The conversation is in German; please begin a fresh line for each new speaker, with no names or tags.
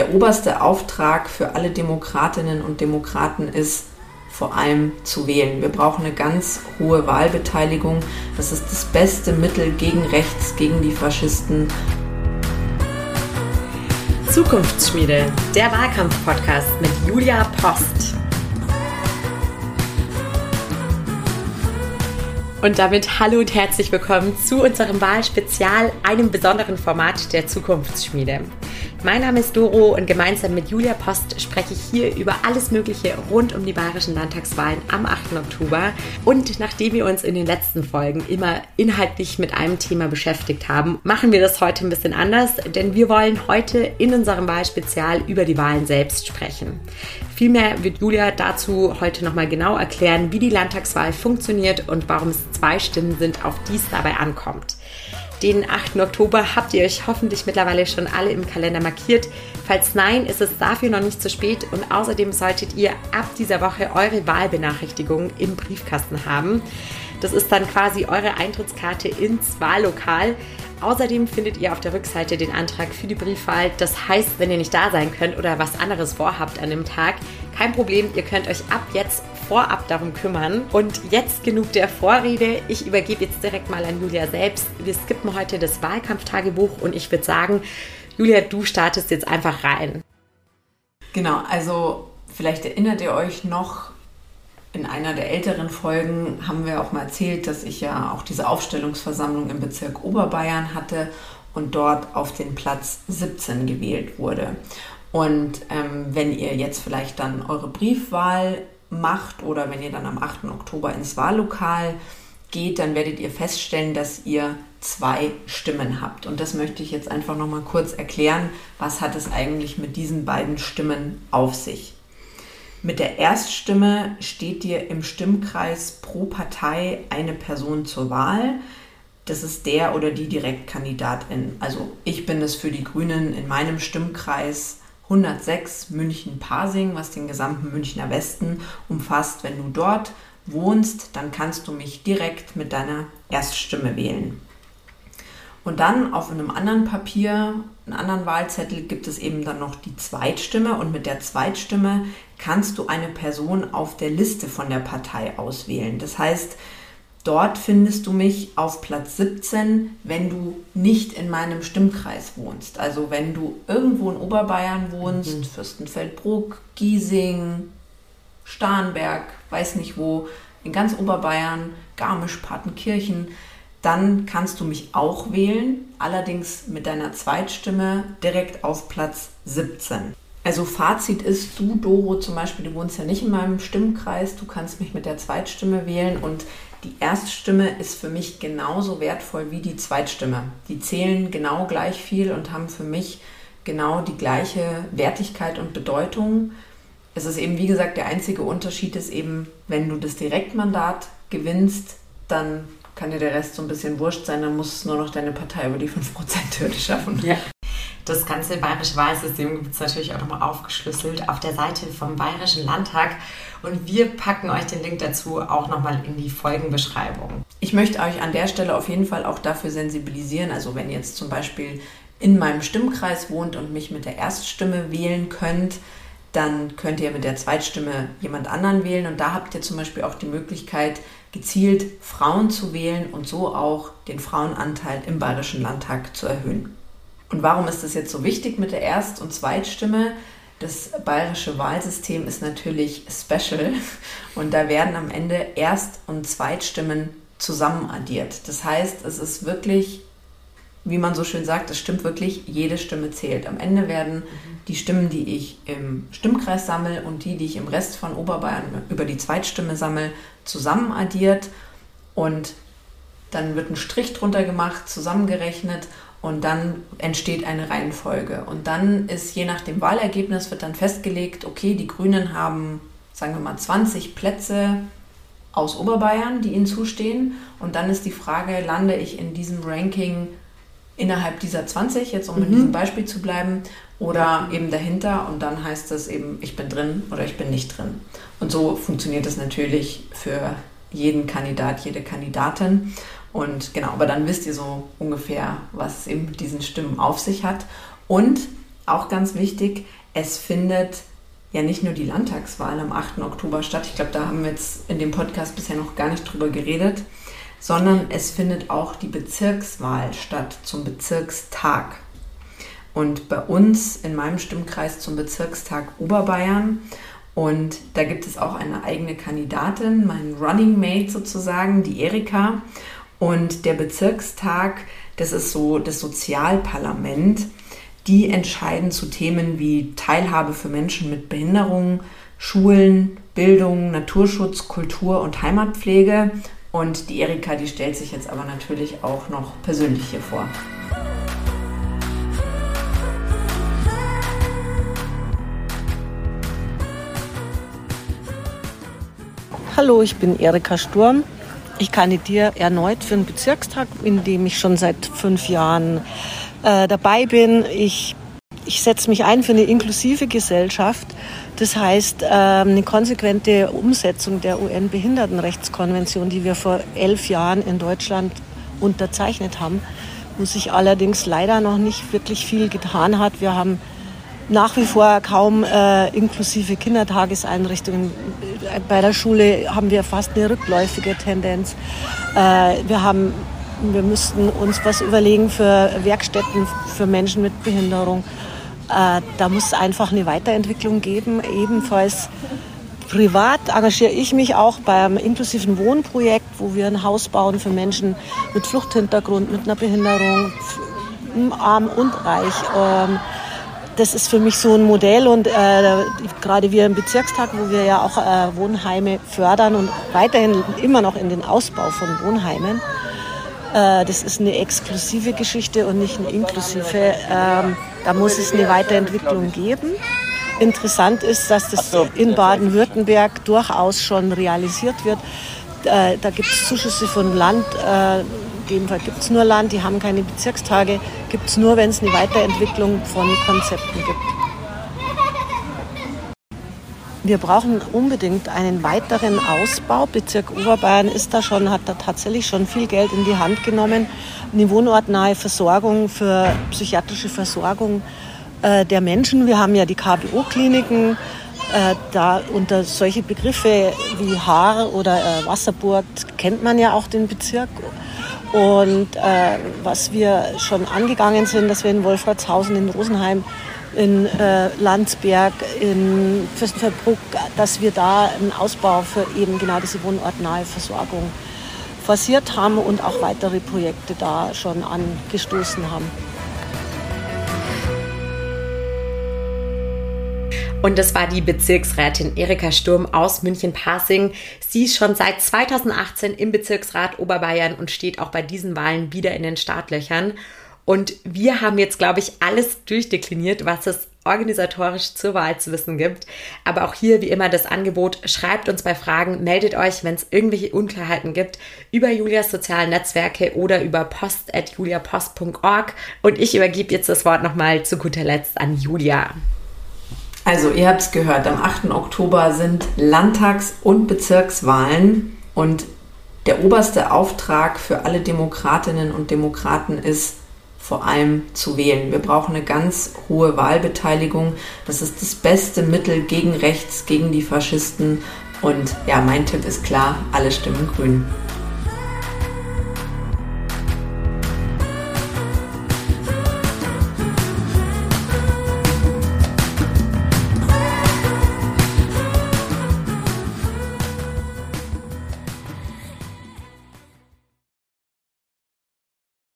der oberste Auftrag für alle Demokratinnen und Demokraten ist, vor allem zu wählen. Wir brauchen eine ganz hohe Wahlbeteiligung. Das ist das beste Mittel gegen rechts, gegen die Faschisten.
Zukunftsschmiede, der Wahlkampf-Podcast mit Julia Post. Und damit hallo und herzlich willkommen zu unserem Wahlspezial, einem besonderen Format der Zukunftsschmiede. Mein Name ist Doro und gemeinsam mit Julia Post spreche ich hier über alles Mögliche rund um die bayerischen Landtagswahlen am 8. Oktober. Und nachdem wir uns in den letzten Folgen immer inhaltlich mit einem Thema beschäftigt haben, machen wir das heute ein bisschen anders, denn wir wollen heute in unserem Wahlspezial über die Wahlen selbst sprechen. Vielmehr wird Julia dazu heute nochmal genau erklären, wie die Landtagswahl funktioniert und warum es zwei Stimmen sind, auf die es dabei ankommt. Den 8. Oktober habt ihr euch hoffentlich mittlerweile schon alle im Kalender markiert. Falls nein, ist es dafür noch nicht zu spät und außerdem solltet ihr ab dieser Woche eure Wahlbenachrichtigung im Briefkasten haben. Das ist dann quasi eure Eintrittskarte ins Wahllokal. Außerdem findet ihr auf der Rückseite den Antrag für die Briefwahl. Das heißt, wenn ihr nicht da sein könnt oder was anderes vorhabt an dem Tag, kein Problem, ihr könnt euch ab jetzt vorab darum kümmern. Und jetzt genug der Vorrede. Ich übergebe jetzt direkt mal an Julia selbst. Wir skippen heute das Wahlkampftagebuch und ich würde sagen, Julia, du startest jetzt einfach rein.
Genau, also vielleicht erinnert ihr euch noch, in einer der älteren Folgen haben wir auch mal erzählt, dass ich ja auch diese Aufstellungsversammlung im Bezirk Oberbayern hatte und dort auf den Platz 17 gewählt wurde. Und ähm, wenn ihr jetzt vielleicht dann eure Briefwahl macht oder wenn ihr dann am 8. Oktober ins Wahllokal geht, dann werdet ihr feststellen, dass ihr zwei Stimmen habt. Und das möchte ich jetzt einfach nochmal kurz erklären. Was hat es eigentlich mit diesen beiden Stimmen auf sich? Mit der Erststimme steht dir im Stimmkreis pro Partei eine Person zur Wahl. Das ist der oder die Direktkandidatin. Also ich bin es für die Grünen in meinem Stimmkreis 106 München-Pasing, was den gesamten Münchner Westen umfasst. Wenn du dort wohnst, dann kannst du mich direkt mit deiner Erststimme wählen. Und dann auf einem anderen Papier, einem anderen Wahlzettel gibt es eben dann noch die Zweitstimme und mit der Zweitstimme kannst du eine Person auf der Liste von der Partei auswählen. Das heißt, Dort findest du mich auf Platz 17, wenn du nicht in meinem Stimmkreis wohnst. Also wenn du irgendwo in Oberbayern wohnst, mhm. Fürstenfeldbruck, Giesing, Starnberg, weiß nicht wo, in ganz Oberbayern, Garmisch, Partenkirchen, dann kannst du mich auch wählen, allerdings mit deiner Zweitstimme direkt auf Platz 17. Also Fazit ist, du Doro zum Beispiel, du wohnst ja nicht in meinem Stimmkreis, du kannst mich mit der Zweitstimme wählen und die Erststimme ist für mich genauso wertvoll wie die Zweitstimme. Die zählen genau gleich viel und haben für mich genau die gleiche Wertigkeit und Bedeutung. Es ist eben, wie gesagt, der einzige Unterschied ist eben, wenn du das Direktmandat gewinnst, dann kann dir der Rest so ein bisschen wurscht sein, dann muss es nur noch deine Partei über die 5%-Hürde schaffen.
Ja. Das ganze bayerische Wahlsystem gibt es natürlich auch nochmal aufgeschlüsselt auf der Seite vom Bayerischen Landtag. Und wir packen euch den Link dazu auch nochmal in die Folgenbeschreibung.
Ich möchte euch an der Stelle auf jeden Fall auch dafür sensibilisieren. Also wenn ihr jetzt zum Beispiel in meinem Stimmkreis wohnt und mich mit der Erststimme wählen könnt, dann könnt ihr mit der Zweitstimme jemand anderen wählen. Und da habt ihr zum Beispiel auch die Möglichkeit, gezielt Frauen zu wählen und so auch den Frauenanteil im Bayerischen Landtag zu erhöhen. Und warum ist das jetzt so wichtig mit der Erst- und Zweitstimme? Das bayerische Wahlsystem ist natürlich special und da werden am Ende Erst- und Zweitstimmen zusammen addiert. Das heißt, es ist wirklich, wie man so schön sagt, es stimmt wirklich, jede Stimme zählt. Am Ende werden die Stimmen, die ich im Stimmkreis sammle und die, die ich im Rest von Oberbayern über die Zweitstimme sammle, zusammen addiert und dann wird ein Strich drunter gemacht, zusammengerechnet und dann entsteht eine Reihenfolge. Und dann ist je nach dem Wahlergebnis wird dann festgelegt, okay, die Grünen haben, sagen wir mal, 20 Plätze aus Oberbayern, die ihnen zustehen. Und dann ist die Frage, lande ich in diesem Ranking innerhalb dieser 20, jetzt um mhm. in diesem Beispiel zu bleiben, oder eben dahinter. Und dann heißt das eben, ich bin drin oder ich bin nicht drin. Und so funktioniert es natürlich für jeden Kandidat, jede Kandidatin. Und genau, aber dann wisst ihr so ungefähr, was es eben mit diesen Stimmen auf sich hat. Und auch ganz wichtig, es findet ja nicht nur die Landtagswahl am 8. Oktober statt. Ich glaube, da haben wir jetzt in dem Podcast bisher noch gar nicht drüber geredet, sondern es findet auch die Bezirkswahl statt zum Bezirkstag. Und bei uns in meinem Stimmkreis zum Bezirkstag Oberbayern. Und da gibt es auch eine eigene Kandidatin, mein Running Mate sozusagen, die Erika. Und der Bezirkstag, das ist so das Sozialparlament die entscheiden zu Themen wie Teilhabe für Menschen mit Behinderungen, Schulen, Bildung, Naturschutz, Kultur und Heimatpflege. Und die Erika, die stellt sich jetzt aber natürlich auch noch persönlich hier vor.
Hallo, ich bin Erika Sturm. Ich kandidiere erneut für den Bezirkstag, in dem ich schon seit fünf Jahren äh, dabei bin. Ich, ich setze mich ein für eine inklusive Gesellschaft. Das heißt, äh, eine konsequente Umsetzung der UN-Behindertenrechtskonvention, die wir vor elf Jahren in Deutschland unterzeichnet haben, wo sich allerdings leider noch nicht wirklich viel getan hat. Wir haben nach wie vor kaum äh, inklusive Kindertageseinrichtungen. Bei der Schule haben wir fast eine rückläufige Tendenz. Äh, wir haben wir müssten uns was überlegen für Werkstätten für Menschen mit Behinderung. Äh, da muss es einfach eine Weiterentwicklung geben. Ebenfalls privat engagiere ich mich auch beim inklusiven Wohnprojekt, wo wir ein Haus bauen für Menschen mit Fluchthintergrund, mit einer Behinderung, arm und reich. Ähm, das ist für mich so ein Modell und äh, gerade wir im Bezirkstag, wo wir ja auch äh, Wohnheime fördern und weiterhin immer noch in den Ausbau von Wohnheimen, äh, das ist eine exklusive Geschichte und nicht eine inklusive. Ähm, da muss es eine Weiterentwicklung geben. Interessant ist, dass das in Baden-Württemberg durchaus schon realisiert wird. Äh, da gibt es Zuschüsse von Land. Fall gibt es nur Land, die haben keine Bezirkstage. Gibt es nur, wenn es eine Weiterentwicklung von Konzepten gibt. Wir brauchen unbedingt einen weiteren Ausbau. Bezirk Oberbayern ist da schon, hat da tatsächlich schon viel Geld in die Hand genommen. Eine wohnortnahe Versorgung für psychiatrische Versorgung äh, der Menschen. Wir haben ja die KBO-Kliniken. Äh, da unter solche Begriffe wie Haar oder äh, Wasserburg kennt man ja auch den Bezirk. Und äh, was wir schon angegangen sind, dass wir in Wolfratshausen, in Rosenheim in äh, Landsberg, in Fürstenfeldbruck, dass wir da einen Ausbau für eben genau diese wohnortnahe Versorgung forciert haben und auch weitere Projekte da schon angestoßen haben.
Und das war die Bezirksrätin Erika Sturm aus München-Pasing. Sie ist schon seit 2018 im Bezirksrat Oberbayern und steht auch bei diesen Wahlen wieder in den Startlöchern. Und wir haben jetzt, glaube ich, alles durchdekliniert, was es organisatorisch zur Wahl zu wissen gibt. Aber auch hier, wie immer, das Angebot, schreibt uns bei Fragen, meldet euch, wenn es irgendwelche Unklarheiten gibt, über Julias sozialen Netzwerke oder über post.juliapost.org. Und ich übergebe jetzt das Wort nochmal zu guter Letzt an Julia.
Also, ihr habt es gehört, am 8. Oktober sind Landtags- und Bezirkswahlen und der oberste Auftrag für alle Demokratinnen und Demokraten ist, vor allem zu wählen. Wir brauchen eine ganz hohe Wahlbeteiligung. Das ist das beste Mittel gegen rechts, gegen die Faschisten. Und ja, mein Tipp ist klar, alle stimmen grün.